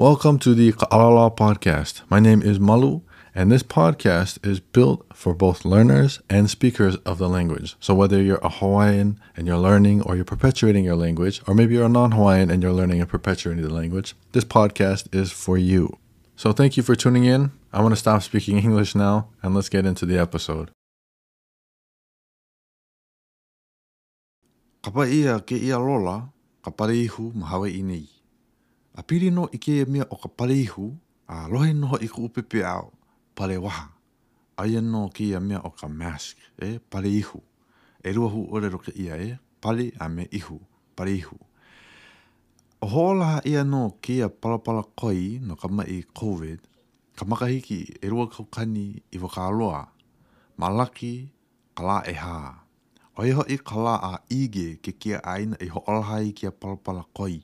Welcome to the Ka'alala podcast. My name is Malu, and this podcast is built for both learners and speakers of the language. So, whether you're a Hawaiian and you're learning or you're perpetuating your language, or maybe you're a non Hawaiian and you're learning and perpetuating the language, this podcast is for you. So, thank you for tuning in. I want to stop speaking English now, and let's get into the episode. Kapa ʻia kēia lola ka pale ihu ma Hawaiʻi nei. A pili nō i kēia mea ʻo ka pale ihu a lohe nō hoʻi kuʻu pepeao pale waha. Aia nō kēia mea ʻo ka mask ē, pale ihu. ʻElua huaʻōlelo kēia ē, pale a me ihu, pale ihu. ʻO hoʻolaha ʻia nō kēia palapala koi no ka maʻi Covid, ka makahiki ʻelua kaukani iwa kāloa, ma Laki, ka lā ʻehā. ʻO ia hoʻi ka lā a Ige ke kiaʻāina i hoʻolaha ai ke palapala koi.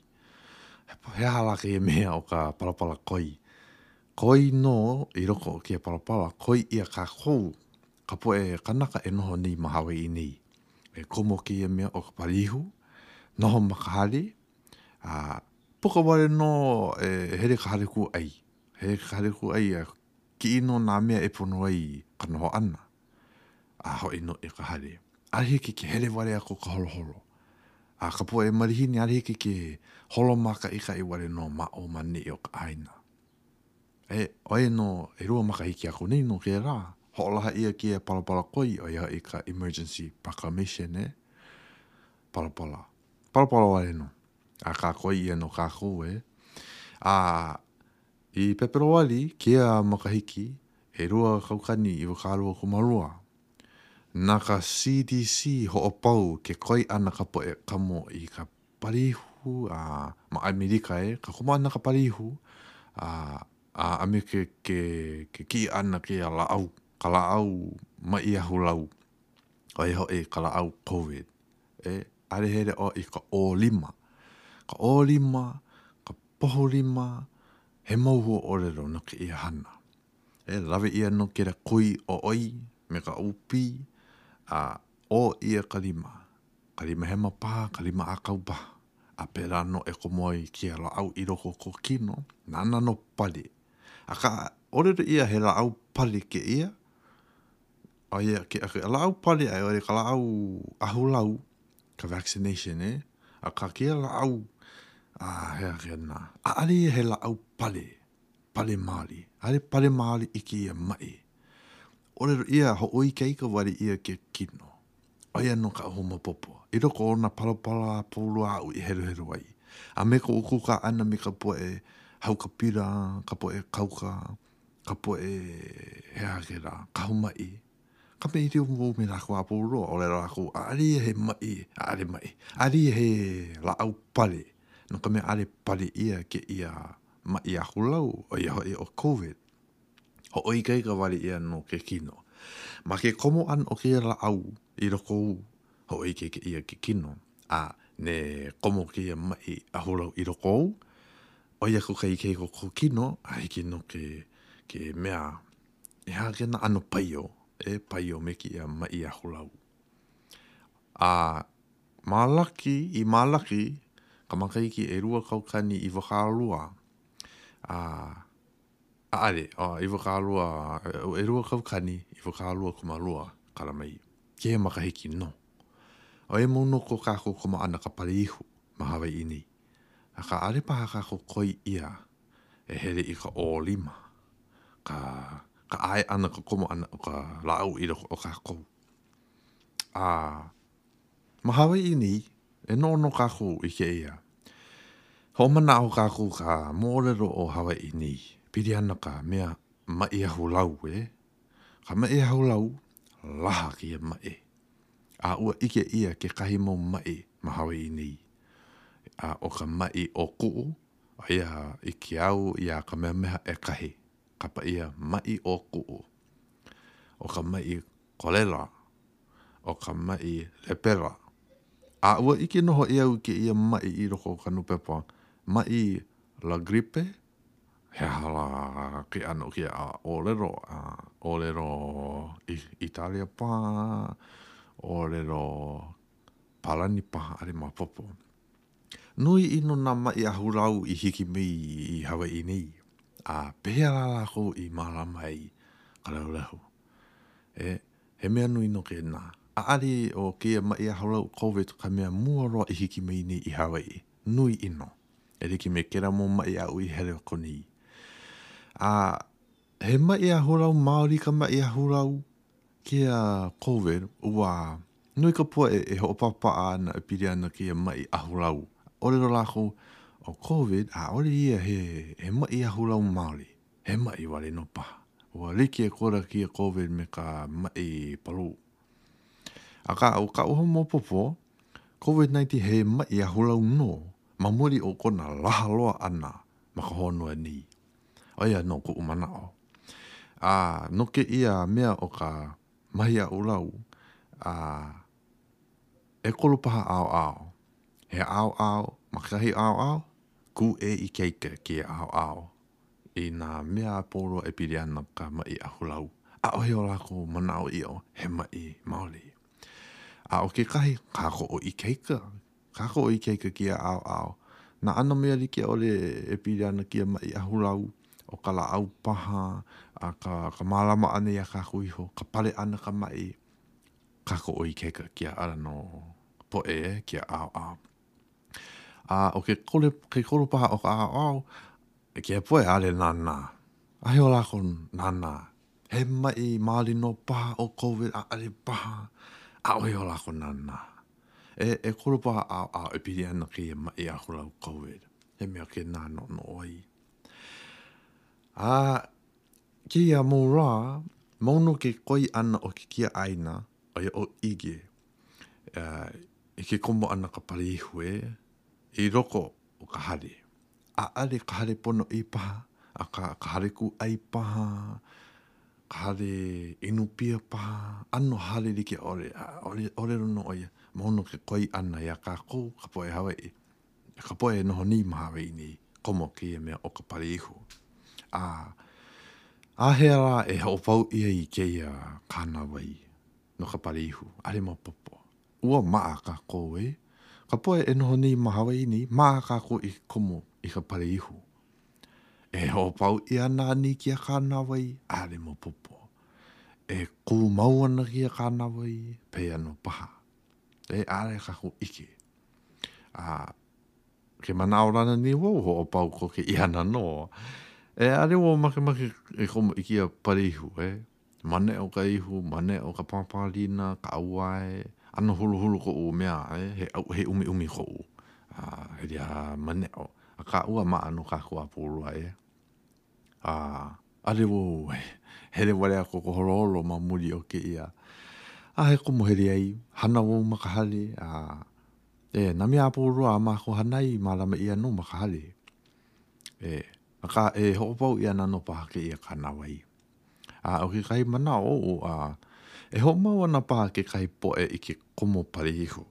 He aha lā kēia mea ʻo ka palapala koi? Koi nō i loko o ke palapala, koi ʻia kākou, ka poʻe kanaka e noho nei ma Hawaiʻi nei. E komo kēia mea ʻo ka pali ihu, noho ma ka hale, a puka wale nō e hele ka halekūʻai. Hele ka halekūʻai a kiʻi nō nā mea e pono ai ka noho ʻana. a hoʻi noʻi ka hale. ʻAʻole hiki ke hele wale aku ka holoholo. A ka poʻe malihini ʻaʻole hiki ke holo mākaʻikaʻi wale nō ma o ma neʻi o ka ʻāina. E, ʻoia nō ʻelua makahiki aku nei no kēlā, hoʻolaha ʻia kēia palapala koi, ʻo ia hoʻi ka Emergency Proclamation, e, palapala, palapala wale nō, a kākoi ʻia no kākou, e. A, i Peperoali, kēia makahiki, ʻelua kaukani iwakāluakumālua. Na ka CDC hoʻopau ke koi ʻana ka poʻe kamo i ka pali ihu a ma ʻAmelika e ka komo ʻana ka pali ihu a a a me ke ke ke kiʻi ʻana kēia lāʻau, ka lāʻau maʻi ahulau, ʻoia hoʻi ka lāʻau COVID e ʻaʻole hele ʻoe i ka ʻōlima, ka ʻōlima, ka poho lima, He mau hua ʻōlelo no kēia hana. E lawe ʻia nō kēlā koi o ʻoi me ka ʻūpī, a ʻō ʻia ka lima, ka lima hema paha, ka lima ʻākau paha, a pēlā nō e komo ai kēia lāʻau i loko o ko kino, nāna nō pali. Akā, ʻōlelo ʻia he lāʻau pali kēia, ʻo ia ke lāʻau pali a i ʻole ka lāʻau ahulau, ka vaccination ē, akā kēia lāʻau, a he aha kēnā, ʻaʻole ia he lāʻau pale, pale māli, ʻaʻole pale māli i kēia maʻi. ʻŌlelo ʻia, hoʻoikaika wale ʻia ke kino, ʻo ia nō kaʻu hoʻomaopopo, i loko o nā palapala a pau loa aʻu i heluhelu ai, a me koʻu kūkā ʻana me ka poʻe haukapila, ka poʻe kauka, ka poʻe he aha kēlā, kahu maʻi. Kamahīlio wau me lākou a pau loa, ʻaʻole lākou, ʻaʻole ia he maʻi, ʻaʻole maʻi, ʻaʻole ia he lāʻau pale, no ka mea, ʻaʻole pale ʻia kēia maʻi akulau, ʻo ia hoʻi ʻo COVID. Hoʻoikaika wale ʻia nō ke kino. Ma ke komo ʻana o kēia lāʻau i loko ou, hoʻoikaika ʻia ke kino, a ne komo kēia maʻi ahulau i loko ou, ʻo ia ko ka ikaika o kou kino a hiki nō ke mea ʻEhā kēnā ʻano paio e paio me kēia maʻi ahulau. A mālaki, i mālaki ka makahiki ʻelua kaukani iwakālua, a ʻaʻale, a iwakālua, ʻelua kaukani iwakālua kūmālua kalamai, kēia makahiki nō. ʻO ia mau nō ko kākou komaʻana ka pale ihu ma Hawaiʻi nei. Akā ʻaʻole paha kākou koi ʻia e hele i ka ʻōlima, ka ka ʻae ʻana, ka komo ʻana o ka lāʻau i loko o kākou. A ma Hawaiʻi nei, e noʻo nō kākou i kēia, hoʻomanaʻo kākou ka moʻolelo o Hawaiʻi nei, pili ana ka mea maʻi ahulau, e? Ka maʻi ahulau, laha kēia maʻi. a ua ʻike ʻia kekahi mau maʻi ma Hawaiʻi nei. A ʻo ka maʻi ʻōkuʻu, ʻo ia i ke au iā Kamehameha ʻekahi, kapa ʻia maʻi ʻōkuʻu. ʻO ka maʻi kolela, ʻo ka maʻi lepela. A ua ʻike nō hoʻi au i kēia maʻi i loko o ka nūpepa maʻi La Gripe He aha lā ke ʻano o kēia ʻōlelo? ʻŌlelo ʻItālia paha, ʻōlelo Palani paha a maopopo. Nui i nō nā maʻi ahulau i hiki mai i Hawaiʻi nei, a pehea lā lākou i mālama ai ka lehulehu? E, he mea nui nō kēnā. ʻAʻole ʻo kēia maʻi ahulau COVID ka mea mua loa i hiki mai nei i Hawaiʻi. Nui i nō. e like me kēlā mau maʻi aʻu i hele aku nei. A he maʻi a hulau maoli ka maʻi a hulau ke a COVID, ua nui ka poʻe e hoʻopāpaʻa ana e pili ana kēia maʻi a hulau. ʻOlelo lākou, ʻo COVID, ʻaʻole ia he, he maʻi a hulau maoli. He maʻi wale nō paha. Ua like akola kēia COVID me ka maʻi palū. Akā, ʻo ka ʻohaumaopopo COVID-19 he maʻi ahulau nō ma muli o kona laha loa ʻana ma ka honua nei. ʻO ia nō koʻu manaʻo. A no kēia mea o ka mahi aʻulau, a ʻekolu paha ʻaoʻao. He ʻaoʻao ma kekahi ʻaoʻao, kūʻē ikaika kēia ʻaoʻao. i nā mea a pōlua e pili ana ka maʻi ahulau, ʻaʻohe o lākou manaʻo ʻiʻo he maʻi maoli. A ʻo kekahi, kākoʻo ikaika. Kākoʻo ikaika kēia ʻaoʻao. Nā ʻano mea like ʻole e pili ana kēia maʻi ahulau, ʻo ka lāʻau paha, a ka ka mālama ʻana iā kākou iho, ka pale ʻana ka maʻi, kākoʻo ikaika kēia ala no poʻe e, kēia ʻaoʻao. A ʻo ke kole, ke kolu paha o ka ʻaoʻao, e ke poe ʻaʻole nānā. Aia ʻo lākou nānā, he maʻi mālī nō paha ʻo COVID, ʻaʻole paha, ʻaʻohe o lākou nānā. E ʻekolu paha ʻaoʻao e pili ana kēia maʻi akula ʻo COVID, he mea ke nānoʻonoʻo ai. A kēia mau lā, mau nō ke koi ʻana o ke kiaʻāina, ʻo ia ʻo ʻIge, ʻEā, i ke komo ʻana ka pale ihu ē, i loko o ka hale. ʻAʻole ka hale ponoʻī paha, akā, ka hale kūʻai paha, ka hale inu pia paha, ʻano hale like ʻole, ʻaʻole ʻōlelo nō ʻo ia, ma hope o ke koi ʻana iā kākou ka poʻe Hawaiʻi, a ka poʻe e noho nei ma Hawaiʻi nei, komo kēia mea ʻo ka pale ihu. A, āhea lā e hoʻopau ʻia i kēia kānāwai, No ka pale ihu, ʻaʻole maopopo. Ua maʻa kākou, e? Ka poʻe e noho nei ma Hawaiʻi nei, maʻa kākou i ke komo i ka pale ihu. E hoʻopau ʻia nā nīki a kānāwai, ʻaʻole maopopo. E kū mau ana kēia kānāwai, pēia nō paha. E, ʻaʻole kākou ʻike. A ke manaʻo lana nei wau, hoʻopau koke ʻia ana nō. E, ʻaʻole wau makemake e komo i kēia pale ihu, e? Mane o ka ihu, mane o ka pāpālina, ka ʻauwae, ʻano huluhulu koʻu mea ʻē, he ʻau, he ʻumiʻumi koʻu, a hele a maneʻo. Akā, ua maʻa nō kākou a pūlua ʻē. A, ʻaʻole wau e hele wale aku ko Holoolo ma muli o kēia, a he komo hele ai, hana wau ma ka hale, a e, nā mea a pūlua a mākou hānai, mālama ʻia nō ma ka hale. E, Akā, e hoʻopau ʻia ana nō paha kēia kānāwai. A, ʻo kekahi manaʻo oʻu, a, e hoʻomau ana paha kekahi poʻe i ke komo pale iho.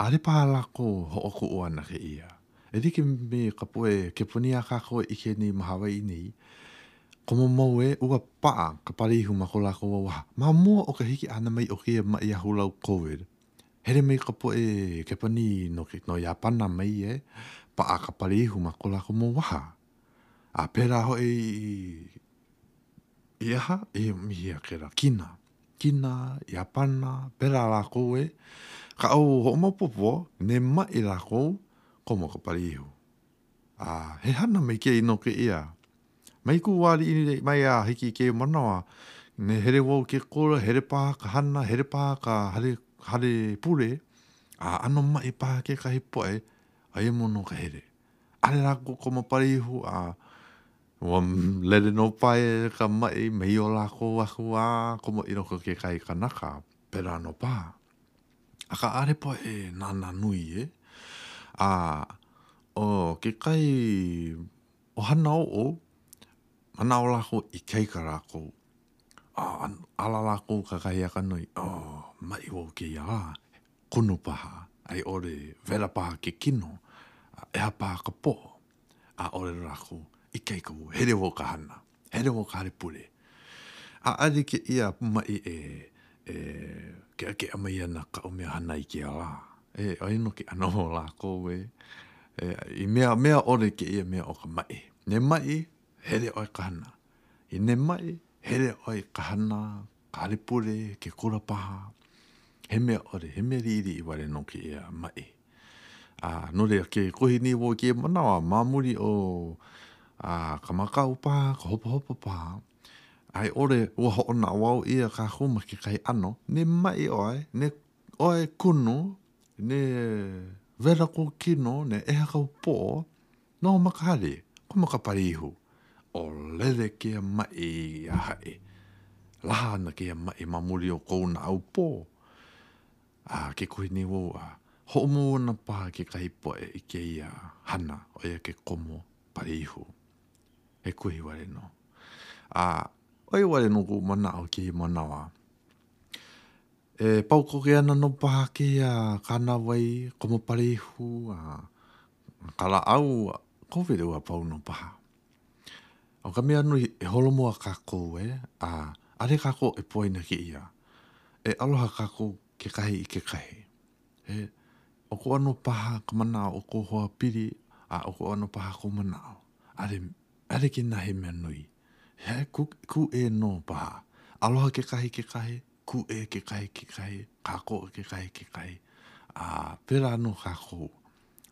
ʻAʻole paha lākou hoʻokuʻu ana kēia. E like me ka poʻe Kepanī a kākou e ʻike nei ma Hawaiʻi nei, komo mau ē, ua paʻa ka pale iho ma ko lākou wā waha. Ma mua o ka hiki ʻana mai o kēia maʻi ahulau COVID, Hele mai ka poʻe Kepanī no ke no Iāpana mai e paʻa ka pale ihu ma ko lākou mau waha. A pēlā hoʻi i i aha? I mihia kēlā Kina. Kina, Iāpana, pēlā lākou e kaʻu hoʻomaopopo, ne maʻi lākou komo ka pale ihu. A he hana me ke ino keia. Mai kuu wa aliʻi nei mai a hiki i keia manawa, ne hele wau ke kola, hele paha ka hana, hele paha ka hale hale pule, a ano maʻi paha kekahi poʻe a ia mau no ka hele. Ale lakou ko mapali iho a ua lele no paia ka maʻi me io lakou aku a komo iloko kekahi kanaka, pela no paha. Akā, ʻaʻole paha e nānā nui, e? A ʻo kekahi ʻohana oʻo, manaʻo lākou ikaika lākou, a ala lākou kakahiaka noi, oh, maʻi wau kēia lā, kunu paha a i ʻole wela paha ke kino, a ʻeha paha ka poʻo. ʻaʻole nō lākou ikaika wau, hele wau ka hana, hele wau ka hale pule. A ʻalike ʻia maʻi e e keʻakeʻa mai ana kaʻu mea hana i ke ala, e ʻoi nō ke ʻano o lākou ē, i mea mea ʻole kēia mea ʻo ka maʻi. Ne maʻi, hele ʻoe ka hana, i ne maʻi, hele ʻoe ka hana, ka hale pule, ke kula paha, he mea ʻole, he mea liʻiliʻi wale nō kēia maʻi. A no laila, ke kohi nei wau i kēia manawa, ma muli o ka makau paha, ka hopohopo paha, a i ʻole ua hoʻonaʻauao ʻia kākou ma kekahi ʻano, ne maʻi ʻoe, ne ʻoe kunu, ne wela kou kino, ne ʻeha kou poʻo, noho ma ka hale, komo ma ka pale ihu. ʻŌlele kēia maʻi iā haʻi. Laha ana kēia maʻi ma muli o kou naʻaupō. A ke kuhi nei wau, a hoʻomoana paha kekahi poʻe i kēia hana, ʻo ia ke komo pale iho. He kuhi wale nō. A ʻo ia wale nō koʻu manaʻo i kēia manawa, e pau koke ana nō paha kēia kānāwai komo pale ihu a ka lāʻau kōwele ua pau nō paha. ʻO ka mea nui, e holomua kākou, ē, a ʻaʻole kākou e poina kēia. E aloha kākou kekahi i kekahi. He ʻokoʻa nō paha ka manaʻo o ko hoa pili, a ʻokoʻa nō paha kou manaʻo. ʻAʻole, ʻaʻole kēnā he mea nui. He kūʻē nō paha. Aloha kekahi i kekahi, kūʻē kekahi i kekahi, kākoʻo kekahi i kekahi, a pēlā nō kākou.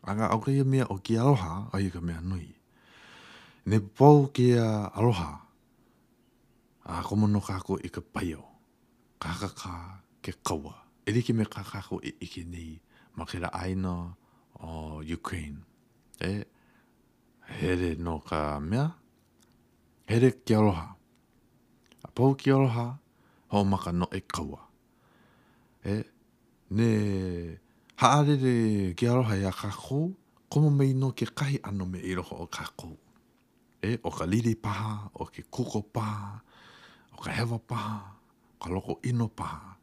Akā, ʻo kēia mea ʻo ke aloha, ʻo ia ka mea nui. Nei pou keia aloha a komo no kakou i ka paio, ka hakaka, ke kaua. E like me kā kākou e ʻike nei ma kēlā ʻāina ʻo Ukraine, ʻe, hele nō ka mea, hele ke aloha. A pau ke aloha, hoʻomaka nō e kaua. E, Ne haʻalele ke aroha iā kākou, komo mai nō kekahi ʻano mea i loko o kākou. E, ʻo ka lili paha, ʻo ke kuko paha, ʻo ka hewa paha, ʻo ka loko ʻino paha.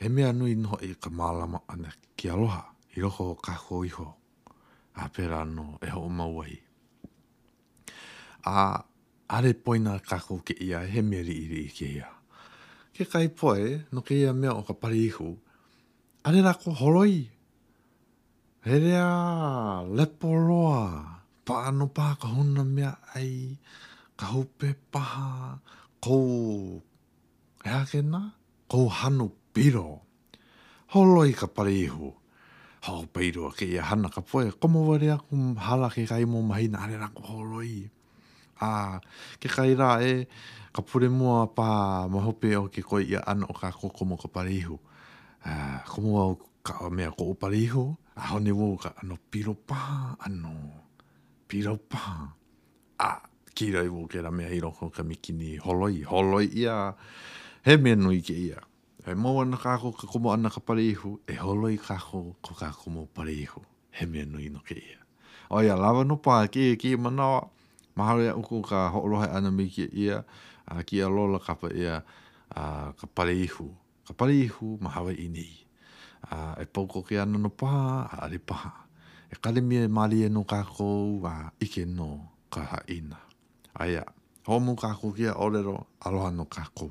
He mea nui nō hoʻi ka mālama ʻana ke aloha i loko o kākou iho, a pēlā nō e hoʻomau ai. A ʻaʻole poina kākou kēia e he mea liʻiliʻi kēia. Kekahi poʻe, no kēia mea ʻo ka pali ihu, ʻaʻole lākou holoi. Hele a lepo loa, paʻa nō paha ka huna meaʻai, ka hope paha, kou, he aha kēnā? Kou hanu pilo. Holoi ka pale iho. Hoʻopaʻi loa kēia hana ka poe a komo wale aku ma hala kekahi mau mahina ʻaʻole lākou holoi. A kekahi lā aʻe, ka pule mua a pā ma hope o ke koi ʻia ʻana o kākou komo ka pale iho. A komo au ka mea koʻu pale iho, a hone wau ka ʻano pilo paha, ʻano pilo paha. A kīloi wau kēlā mea i loko o ka mikini holoi, holoi ʻia, he mea nui kēia. E mau ana kākou ke komo ʻana ka pale ihu, e holo i kākou ko ka komo pale ihu, he mea nui no kēia. ʻO ia lawa nō paha kēia kēia manawa, mahalo iā ʻoukou ka hoʻolohe ʻana me kēia a kēia lola kapa ʻia a ka pale ihu, ka pale ihu ma Hawaiʻi nei. A e pau koke ana nō paha, ʻaʻale paha. Akademia e mālie no kākou a ʻike no ka haʻina. Aia. Hou mau kākou kia ʻōlelo aloha no kākou.